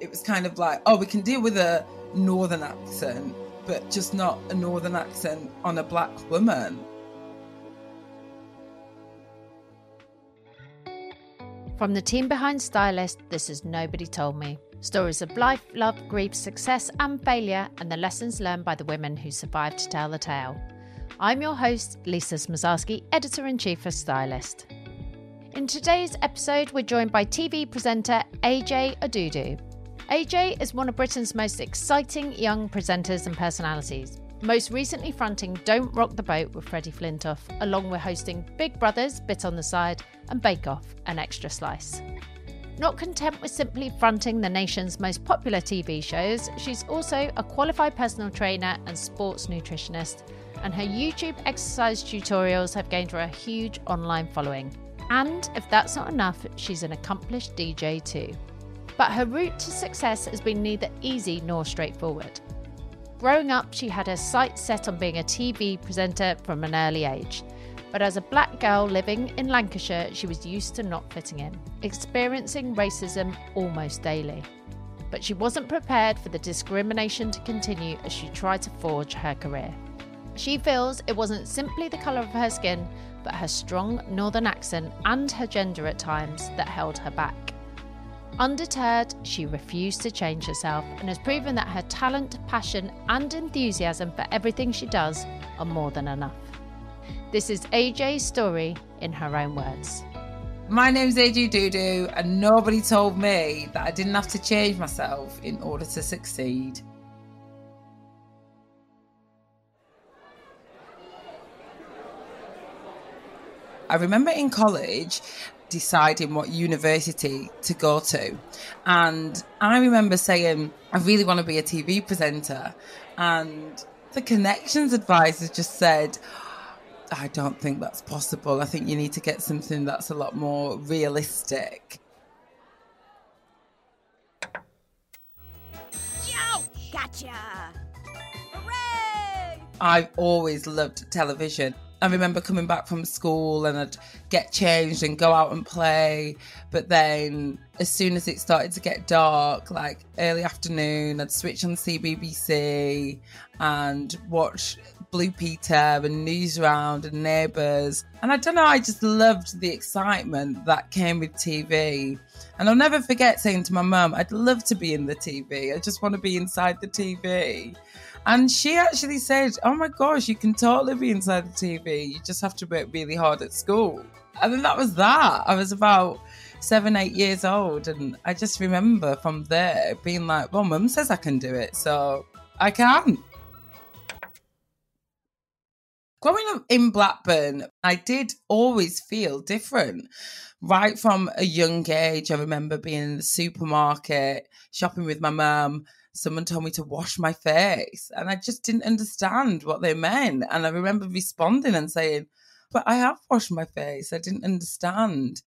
it was kind of like, oh, we can deal with a northern accent, but just not a northern accent on a black woman. From the team behind Stylist, this is Nobody Told Me. Stories of life, love, grief, success, and failure, and the lessons learned by the women who survived to tell the tale. I'm your host, Lisa Smosarski, editor in chief of Stylist. In today's episode, we're joined by TV presenter AJ Odudu. AJ is one of Britain's most exciting young presenters and personalities, most recently fronting Don't Rock the Boat with Freddie Flintoff, along with hosting Big Brothers, Bit on the Side, and Bake Off, an extra slice. Not content with simply fronting the nation's most popular TV shows, she's also a qualified personal trainer and sports nutritionist, and her YouTube exercise tutorials have gained her a huge online following. And if that's not enough, she's an accomplished DJ too. But her route to success has been neither easy nor straightforward. Growing up, she had her sights set on being a TV presenter from an early age. But as a black girl living in Lancashire, she was used to not fitting in, experiencing racism almost daily. But she wasn't prepared for the discrimination to continue as she tried to forge her career. She feels it wasn't simply the colour of her skin, but her strong northern accent and her gender at times that held her back. Undeterred, she refused to change herself and has proven that her talent, passion, and enthusiasm for everything she does are more than enough. This is AJ's story in her own words. My name's AJ Odudu, and nobody told me that I didn't have to change myself in order to succeed. I remember in college deciding what university to go to. And I remember saying, I really want to be a TV presenter. And the Connexions advisor just said, I don't think that's possible. I think you need to get something that's a lot more realistic. Yo, gotcha! Hooray! I've always loved television. I remember coming back from school and I'd get changed and go out and play. But then, as soon as it started to get dark, like early afternoon, I'd switch on CBBC and watch Blue Peter and Newsround and Neighbours. And I don't know, I just loved the excitement that came with TV. And I'll never forget saying to my mum, I'd love to be in the TV. I just want to be inside the TV. And she actually said, Oh my gosh, you can totally be inside the TV. You just have to work really hard at school. And then that was that. I was about seven, eight years old. And I just remember from there being like, Well, mum says I can do it. So I can. Growing up in Blackburn, I did always feel different. Right from a young age, I remember being in the supermarket, shopping with my mum, someone told me to wash my face and I just didn't understand what they meant. And I remember responding and saying, But I have washed my face. I didn't understand.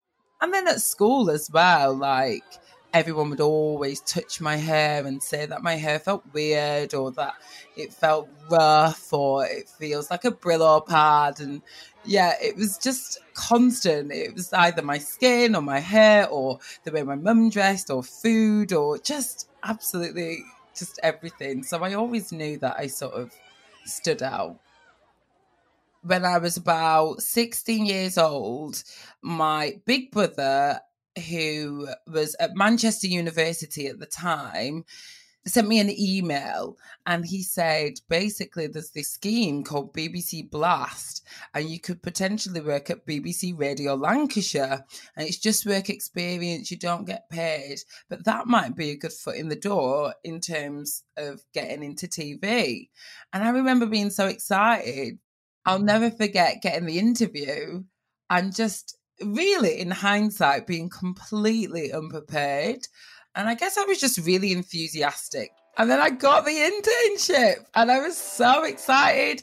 And then at school as well, like everyone would always touch my hair and say that my hair felt weird or that it felt rough or it feels like a Brillo pad. And yeah, it was just constant. It was either my skin or my hair or the way my mum dressed or food or just absolutely just everything. So I always knew that I sort of stood out. When I was about 16 years old, my big brother, who was at Manchester University at the time, sent me an email and he said basically there's this scheme called BBC Blast and you could potentially work at BBC Radio Lancashire. And it's just work experience you don't get paid. But that might be a good foot in the door in terms of getting into TV and I remember being so excited I'll never forget getting the interview and just really in hindsight being completely unprepared and I guess I was just really enthusiastic. And then I got the internship and I was so excited.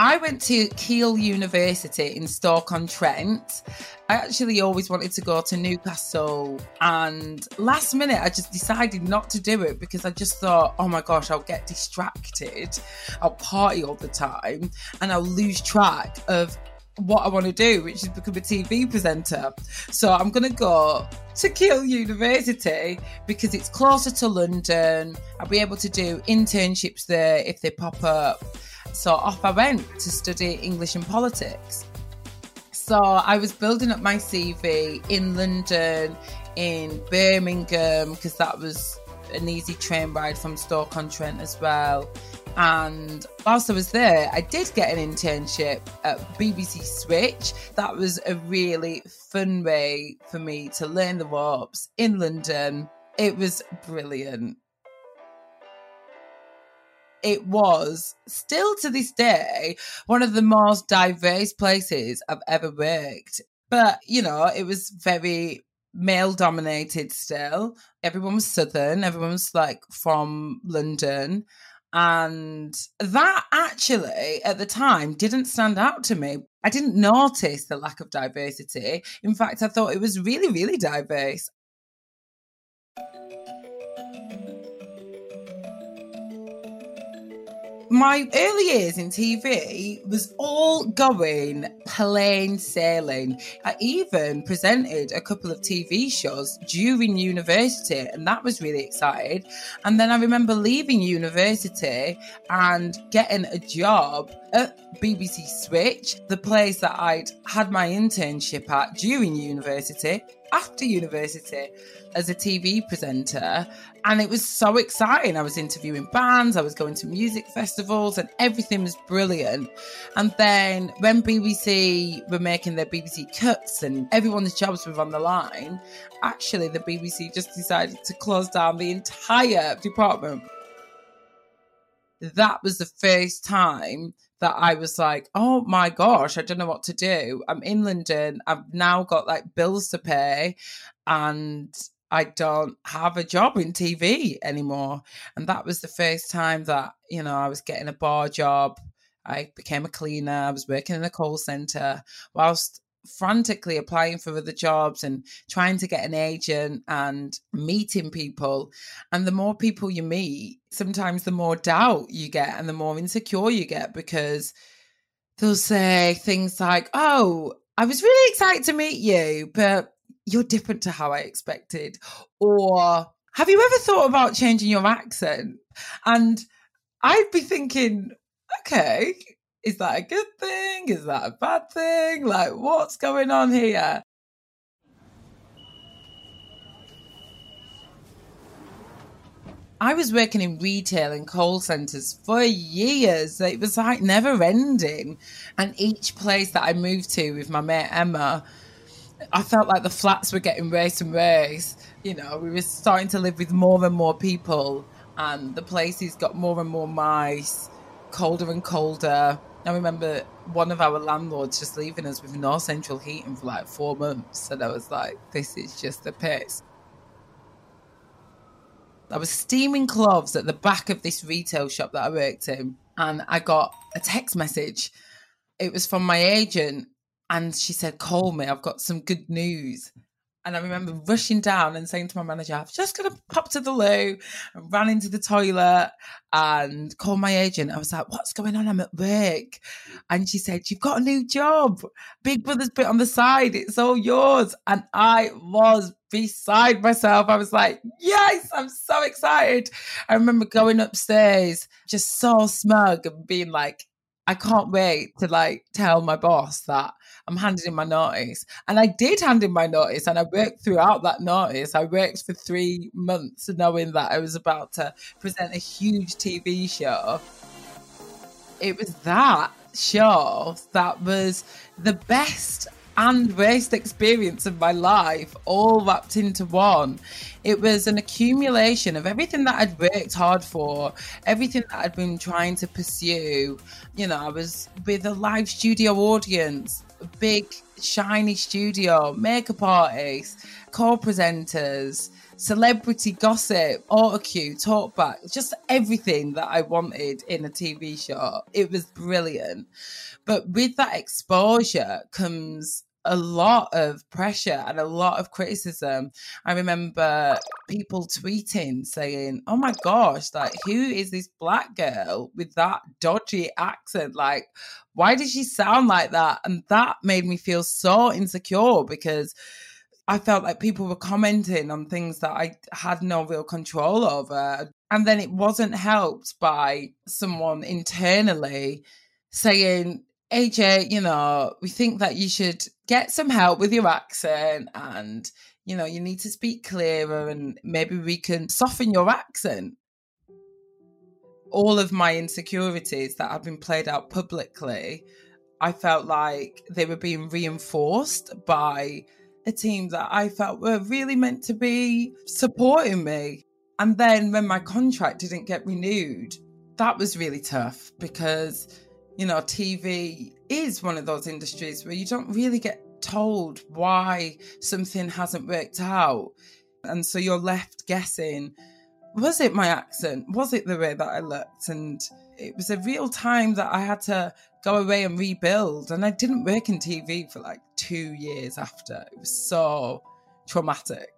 I went to Keele University in Stoke on Trent. I actually always wanted to go to Newcastle, and last minute I just decided not to do it because I just thought, oh my gosh, I'll get distracted, I'll party all the time, and I'll lose track of what I want to do, which is become a TV presenter. So I'm going to go to Keele University because it's closer to London. I'll be able to do internships there if they pop up. So off I went to study English and politics. So I was building up my CV in London, in Birmingham, because that was an easy train ride from Stoke on Trent as well. And whilst I was there, I did get an internship at BBC Switch. That was a really fun way for me to learn the ropes in London. It was brilliant. It was still to this day one of the most diverse places I've ever worked. But, you know, it was very male dominated still. Everyone was Southern, everyone was like from London. And that actually, at the time, didn't stand out to me. I didn't notice the lack of diversity. In fact, I thought it was really, really diverse. My early years in TV was all going plain sailing. I even presented a couple of TV shows during university, and that was really exciting. And then I remember leaving university and getting a job at BBC Switch, the place that I'd had my internship at during university, after university as a TV presenter. And it was so exciting. I was interviewing bands, I was going to music festivals, and everything was brilliant. And then when BBC were making their BBC cuts and everyone's jobs were on the line, actually, the BBC just decided to close down the entire department. That was the first time that I was like, oh my gosh, I don't know what to do. I'm in London. I've now got like bills to pay and I don't have a job in TV anymore. And that was the first time that, you know, I was getting a bar job. I became a cleaner. I was working in a call center whilst frantically applying for other jobs and trying to get an agent and meeting people. And the more people you meet, sometimes the more doubt you get and the more insecure you get because they'll say things like, Oh, I was really excited to meet you, but you're different to how I expected. Or have you ever thought about changing your accent? And I'd be thinking, okay, is that a good thing? Is that a bad thing? Like, what's going on here? I was working in retail and call centers for years. It was like never ending. And each place that I moved to with my mate Emma, I felt like the flats were getting worse and worse. You know, we were starting to live with more and more people, and the places got more and more mice, colder and colder. I remember one of our landlords just leaving us with no central heating for like four months. And I was like, this is just the piss. I was steaming cloves at the back of this retail shop that I worked in, and I got a text message. It was from my agent, and she said, Call me, I've got some good news. And I remember rushing down and saying to my manager, I've just got to pop to the loo and ran into the toilet and called my agent. I was like, What's going on? I'm at work. And she said, You've got a new job. Big Brother's bit on the side. It's all yours. And I was beside myself. I was like, Yes, I'm so excited. I remember going upstairs, just so smug and being like, I can't wait to like tell my boss that I'm handing in my notice. And I did hand in my notice and I worked throughout that notice. I worked for three months knowing that I was about to present a huge TV show. It was that show that was the best and worst experience of my life all wrapped into one. It was an accumulation of everything that I'd worked hard for, everything that I'd been trying to pursue. You know, I was with a live studio audience big shiny studio, makeup artists, co-presenters, celebrity gossip, autocue, talkback, just everything that I wanted in a TV show. It was brilliant. But with that exposure comes a lot of pressure and a lot of criticism. I remember people tweeting saying, Oh my gosh, like, who is this black girl with that dodgy accent? Like, why does she sound like that? And that made me feel so insecure because I felt like people were commenting on things that I had no real control over. And then it wasn't helped by someone internally saying, AJ, you know, we think that you should get some help with your accent and, you know, you need to speak clearer and maybe we can soften your accent. All of my insecurities that had been played out publicly, I felt like they were being reinforced by a team that I felt were really meant to be supporting me. And then when my contract didn't get renewed, that was really tough because, you know, TV is one of those industries where you don't really get told why something hasn't worked out. And so you're left guessing was it my accent? Was it the way that I looked? And it was a real time that I had to go away and rebuild. And I didn't work in TV for like two years after. It was so traumatic.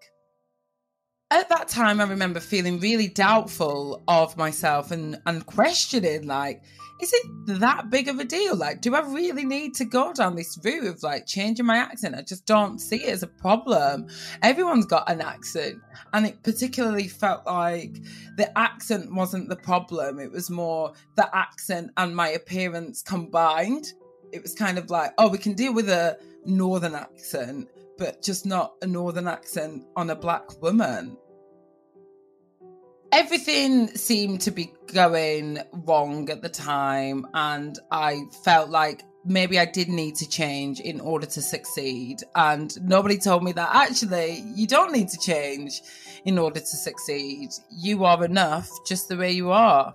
At that time, I remember feeling really doubtful of myself and, and questioning, like, is it that big of a deal? Like, do I really need to go down this route of like changing my accent? I just don't see it as a problem. Everyone's got an accent, and it particularly felt like the accent wasn't the problem. It was more the accent and my appearance combined. It was kind of like, oh, we can deal with a northern accent, but just not a northern accent on a black woman. Everything seemed to be going wrong at the time and i felt like maybe i did need to change in order to succeed. And nobody told me that actually you don't need to change in order to succeed. You are enough just the way you are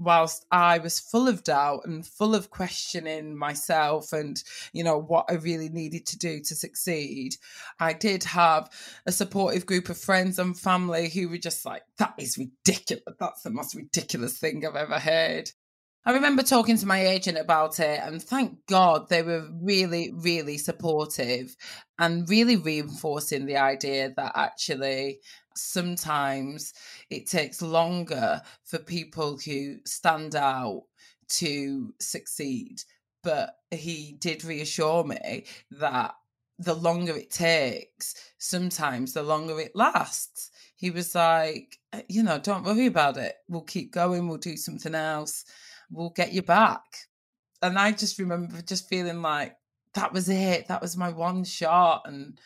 whilst I was full of doubt and full of questioning myself and, you know, what I really needed to do to succeed, I did have a supportive group of friends and family who were just like, that is ridiculous. That's the most ridiculous thing I've ever heard. I remember talking to my agent about it, and thank God they were really, really supportive and really reinforcing the idea that actually sometimes it takes longer for people who stand out to succeed. But he did reassure me that the longer it takes, sometimes the longer it lasts. He was like, uh, you know, don't worry about it. We'll keep going. We'll do something else. We'll get you back. And I just remember just feeling like that was it. That was my one shot. And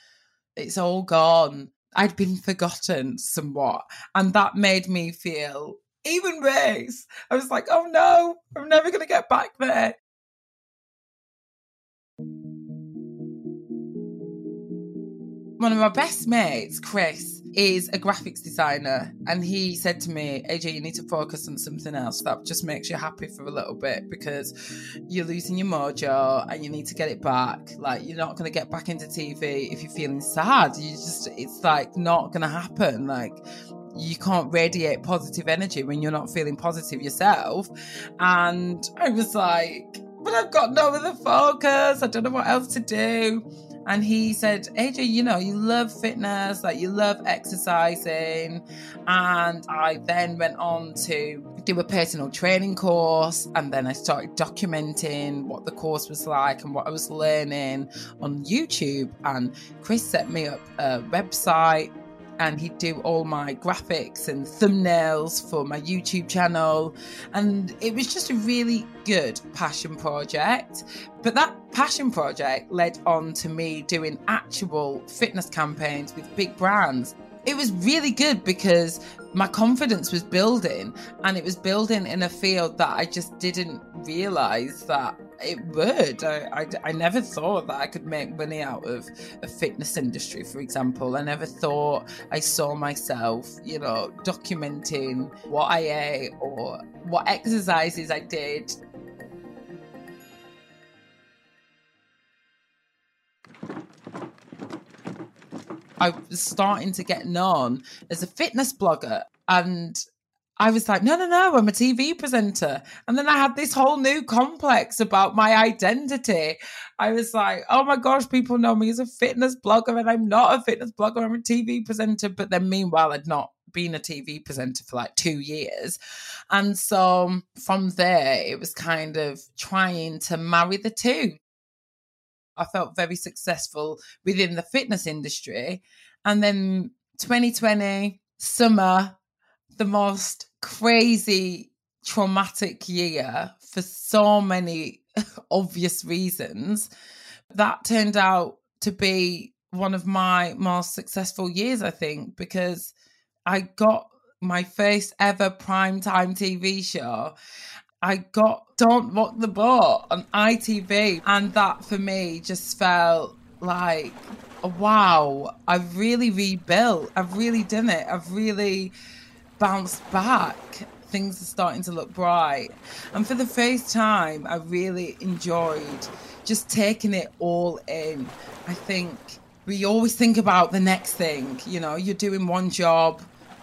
it's all gone. I'd been forgotten somewhat. And that made me feel even worse. I was like, oh no, I'm never going to get back there. One of my best mates, Chris, is a graphics designer and he said to me aj you need to focus on something else that just makes you happy for a little bit because you're losing your mojo and you need to get it back. Like you're not going to get back into tv if you're feeling sad. You just it's like not going to happen. Like you can't radiate positive energy when you're not feeling positive yourself. And i was like but i've got no other focus. I don't know what else to do and he said, AJ, you know, you love fitness, like you love exercising. And I then went on to do a personal training course. And then I started documenting what the course was like and what I was learning on YouTube. And Chris set me up a website and he'd do all my graphics and thumbnails for my YouTube channel. And it was just a really good passion project. But that passion project led on to me doing actual fitness campaigns with big brands. It was really good because my confidence was building and it was building in a field that I just didn't realize that it would. I, I, I, never thought that I could make money out of a fitness industry, for example. I never thought I saw myself, you know, documenting what I ate or what exercises I did. I was starting to get known as a fitness blogger and I was like, no, no, no, I'm a TV presenter. And then I had this whole new complex about my identity. I was like, oh my gosh, people know me as a fitness blogger, and I'm not a fitness blogger, I'm a TV presenter. But then meanwhile, I'd not been a TV presenter for like two years. And so from there, it was kind of trying to marry the two. I felt very successful within the fitness industry. And then 2020, summer, the most crazy, traumatic year for so many obvious reasons. That turned out to be one of my most successful years, I think, because I got my first ever primetime TV show. I got Don't Rock the Boat on ITV. And that for me just felt like, wow, I've really rebuilt. I've really done it. I've really bounced back. Things are starting to look bright. And for the first time, I really enjoyed just taking it all in. I think we always think about the next thing. You know, you're doing one job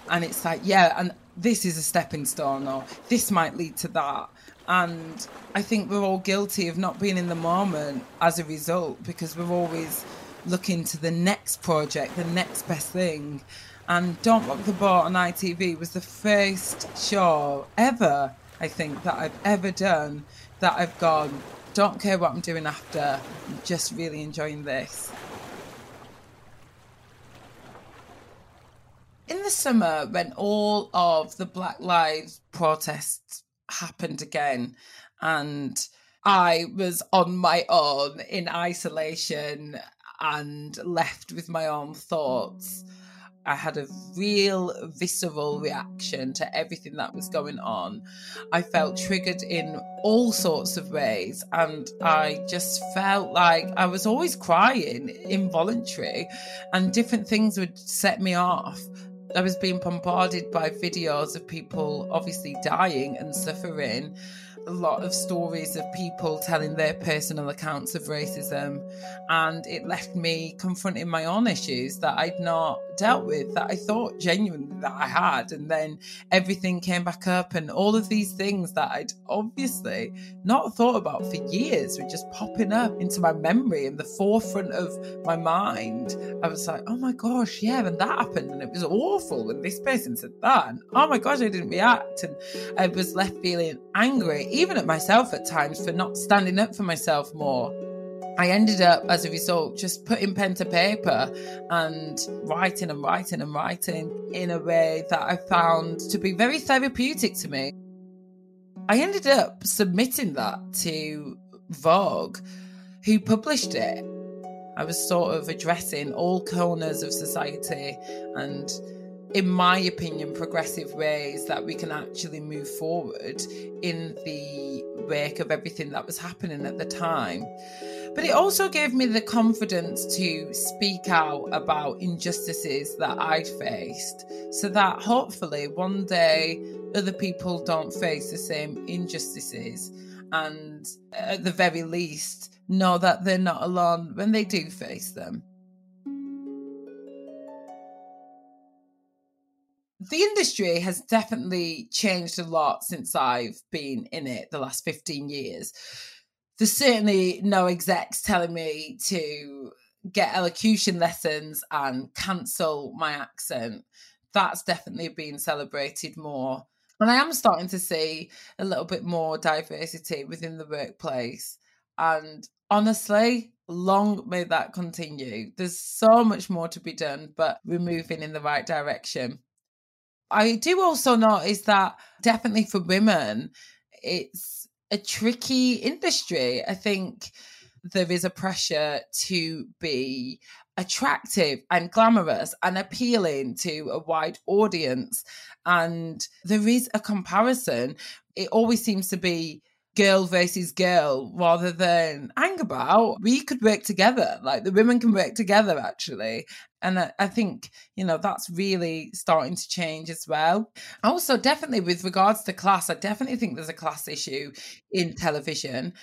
and it's like, yeah, and this is a stepping stone or this might lead to that. And I think we're all guilty of not being in the moment as a result because we're always looking to the next project, the next best thing. And Don't Rock the Boat on ITV was the first show ever, I think, that I've ever done that I've gone, don't care what I'm doing after, I'm just really enjoying this. In the summer when all of the Black Lives protests happened again and I was on my own in isolation and left with my own thoughts. I had a real visceral reaction to everything that was going on. I felt triggered in all sorts of ways, and I just felt like I was always crying involuntary, and different things would set me off. I was being bombarded by videos of people obviously dying and suffering. A lot of stories of people telling their personal accounts of racism, and it left me confronting my own issues that I'd not dealt with, that I thought genuinely that I had. And then everything came back up, and all of these things that I'd obviously not thought about for years were just popping up into my memory in the forefront of my mind. I was like, oh my gosh, yeah, and that happened, and it was awful, when this person said that, and oh my gosh, I didn't react, and I was left feeling angry even at myself at times for not standing up for myself more. I ended up, as a result, just putting pen to paper and writing and writing and writing in a way that I found to be very therapeutic to me. I ended up submitting that to Vogue, who published it. I was sort of addressing all corners of society and in my opinion, progressive ways that we can actually move forward in the wake of everything that was happening at the time. But it also gave me the confidence to speak out about injustices that I'd faced so that hopefully one day other people don't face the same injustices and at the very least know that they're not alone when they do face them. the industry has definitely changed a lot since I've been in it the last 15 years. There's certainly no execs telling me to get elocution lessons and cancel my accent. That's definitely been celebrated more. And I am starting to see a little bit more diversity within the workplace. And honestly, long may that continue. There's so much more to be done, but we're moving in the right direction. I do also notice that definitely for women, it's a tricky industry. I think there is a pressure to be attractive and glamorous and appealing to a wide audience. And there is a comparison. It always seems to be girl versus girl rather than hang about. We could work together. Like the women can work together actually. And I, I think, you know, that's really starting to change as well. Also, definitely with regards to class, I definitely think there's a class issue in television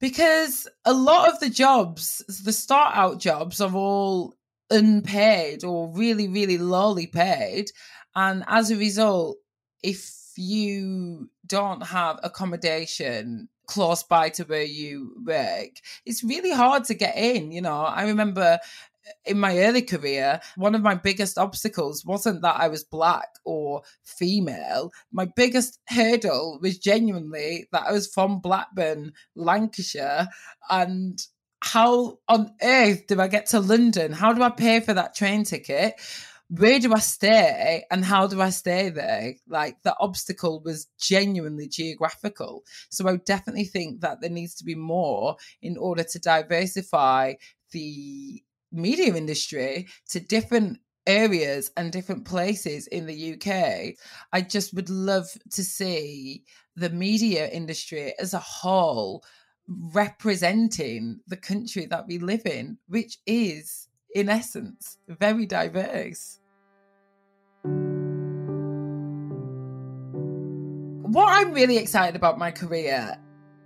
because a lot of the jobs, the start out jobs, are all unpaid or really, really lowly paid. And as a result, if you don't have accommodation close by to where you work, it's really hard to get in. You know, I remember uh, in my early career, one of my biggest obstacles wasn't that I was black or female. My biggest hurdle was genuinely that I was from Blackburn, Lancashire, and how on earth do I get to London? How do I pay for that train ticket? Where do I stay and how do I stay there? Like the obstacle was genuinely geographical. So I definitely think that there needs to be more in order to diversify the media industry to different areas and different places in the UK. I just would love to see the media industry as a whole representing the country that we live in, which is, in essence, very diverse. What I'm really excited about my career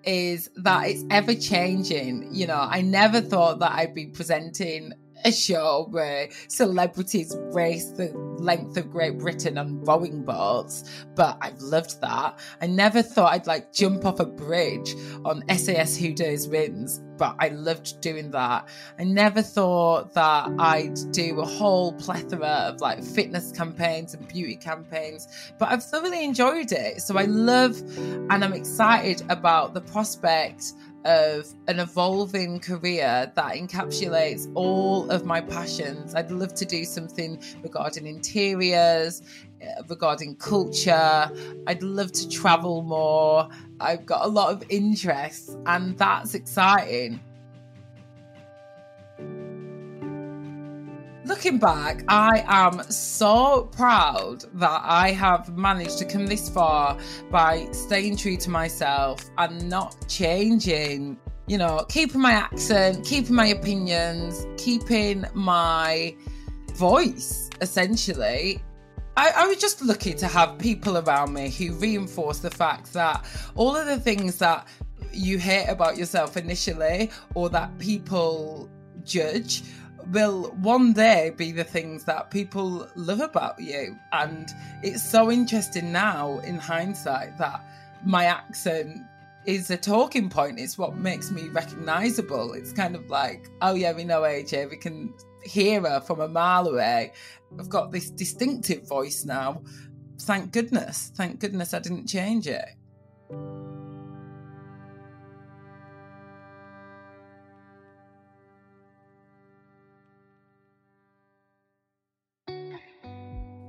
is that it's ever changing. You know, I never thought that I'd be presenting show where celebrities race the length of Great Britain on rowing boats, but I've loved that. I never thought I'd like jump off a bridge on SAS Who Dares Wins, but I loved doing that. I never thought that I'd do a whole plethora of like fitness campaigns and beauty campaigns, but I've thoroughly enjoyed it. So I love and I'm excited about the prospect of an evolving career that encapsulates all of my passions. I'd love to do something regarding interiors, uh, regarding culture. I'd love to travel more. I've got a lot of interests, and that's exciting. Looking back, I am so proud that I have managed to come this far by staying true to myself and not changing. You know, keeping my accent, keeping my opinions, keeping my voice, essentially. I, I, was just lucky to have people around me who reinforce the fact that all of the things that you hate about yourself initially or that people judge will one day be the things that people love about you. And it's so interesting now in hindsight that my accent is a talking point. It's what makes me recognizable. It's kind of like, oh yeah, we know AJ, we can hear her from a mile away. I've got this distinctive voice now. Thank goodness. Thank goodness I didn't change it.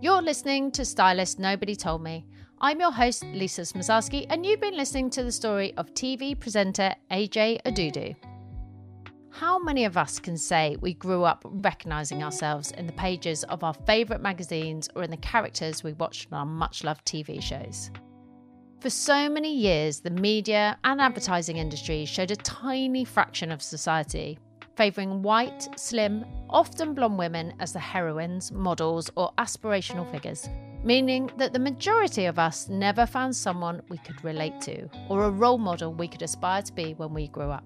You're listening to Stylist Nobody Told Me. I'm your host, Lisa Smosarski, and you've been listening to the story of TV presenter AJ Odudu. How many of us can say we grew up recognising ourselves in the pages of our favourite magazines or in the characters we watched on our much loved TV shows? For so many years, the media and advertising industry showed a tiny fraction of society favouring white, slim, often blonde women as the heroines, models, or aspirational figures, meaning that the majority of us never found someone we could relate to or a role model we could aspire to be when we grew up.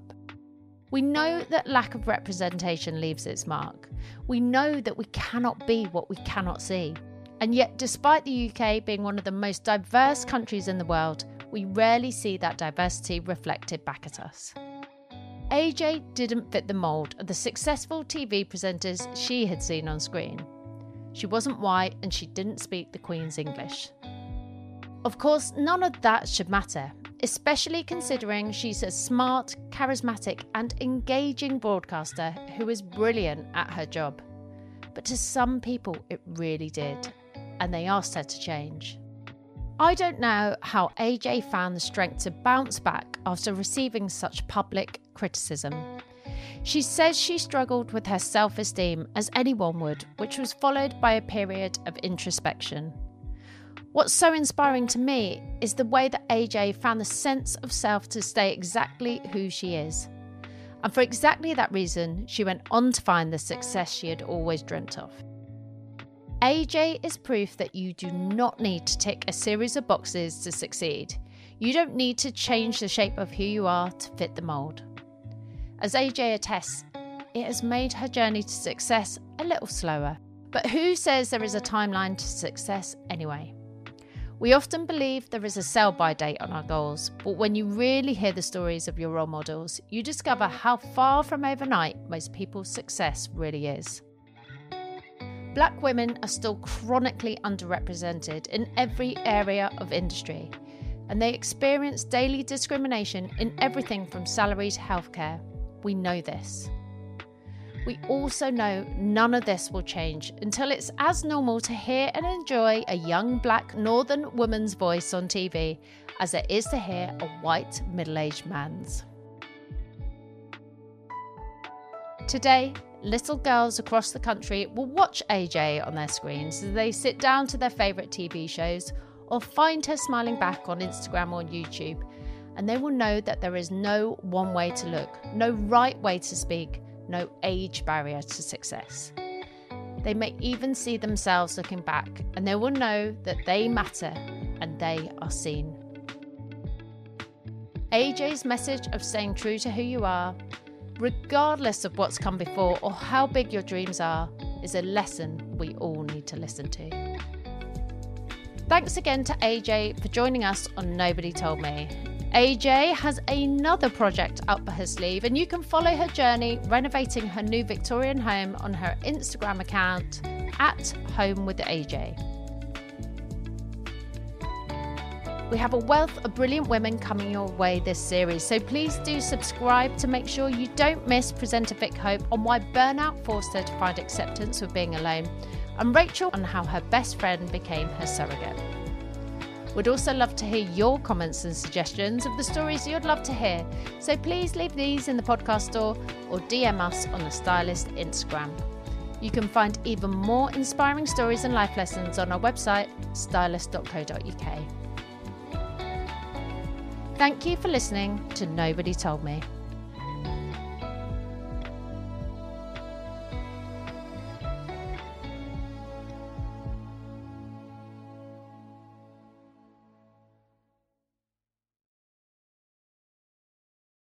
We know that lack of representation leaves its mark. We know that we cannot be what we cannot see. And yet, despite the UK being one of the most diverse countries in the world, we rarely see that diversity reflected back at us. AJ didn't fit the mould of the successful TV presenters she had seen on screen. She wasn't white and she didn't speak the Queen's English. Of course, none of that should matter, especially considering she's a smart, charismatic, and engaging broadcaster who is brilliant at her job. But to some people, it really did, and they asked her to change. I don't know how AJ found the strength to bounce back after receiving such public criticism. She says she struggled with her self esteem as anyone would, which was followed by a period of introspection. What's so inspiring to me is the way that AJ found the sense of self to stay exactly who she is. And for exactly that reason, she went on to find the success she had always dreamt of. AJ is proof that you do not need to tick a series of boxes to succeed. You don't need to change the shape of who you are to fit the mould. As AJ attests, it has made her journey to success a little slower. But who says there is a timeline to success anyway? We often believe there is a sell by date on our goals, but when you really hear the stories of your role models, you discover how far from overnight most people's success really is. Black women are still chronically underrepresented in every area of industry, and they experience daily discrimination in everything from salary to healthcare. We know this. We also know none of this will change until it's as normal to hear and enjoy a young black northern woman's voice on TV as it is to hear a white middle aged man's. Today, little girls across the country will watch AJ on their screens as they sit down to their favourite TV shows or find her smiling back on Instagram or YouTube, and they will know that there is no one way to look, no right way to speak, no age barrier to success. They may even see themselves looking back, and they will know that they matter and they are seen. AJ's message of staying true to who you are regardless of what's come before or how big your dreams are, is a lesson we all need to listen to. Thanks again to AJ for joining us on Nobody Told Me. AJ has another project up her sleeve, and you can follow her journey renovating her new Victorian home on her Instagram account at Home with AJ. We have a wealth of brilliant women coming your way this series, so please do subscribe to make sure you don't miss presenter Vic Hope on why burnout forced her to find acceptance with being alone, and Rachel on how her best friend became her surrogate. We'd also love to hear your comments and suggestions of the stories you'd love to hear, so please leave these in the podcast store or DM us on the Stylist Instagram. You can find even more inspiring stories and life lessons on our website, stylist.co.uk. Thank you for listening to Nobody Told Me.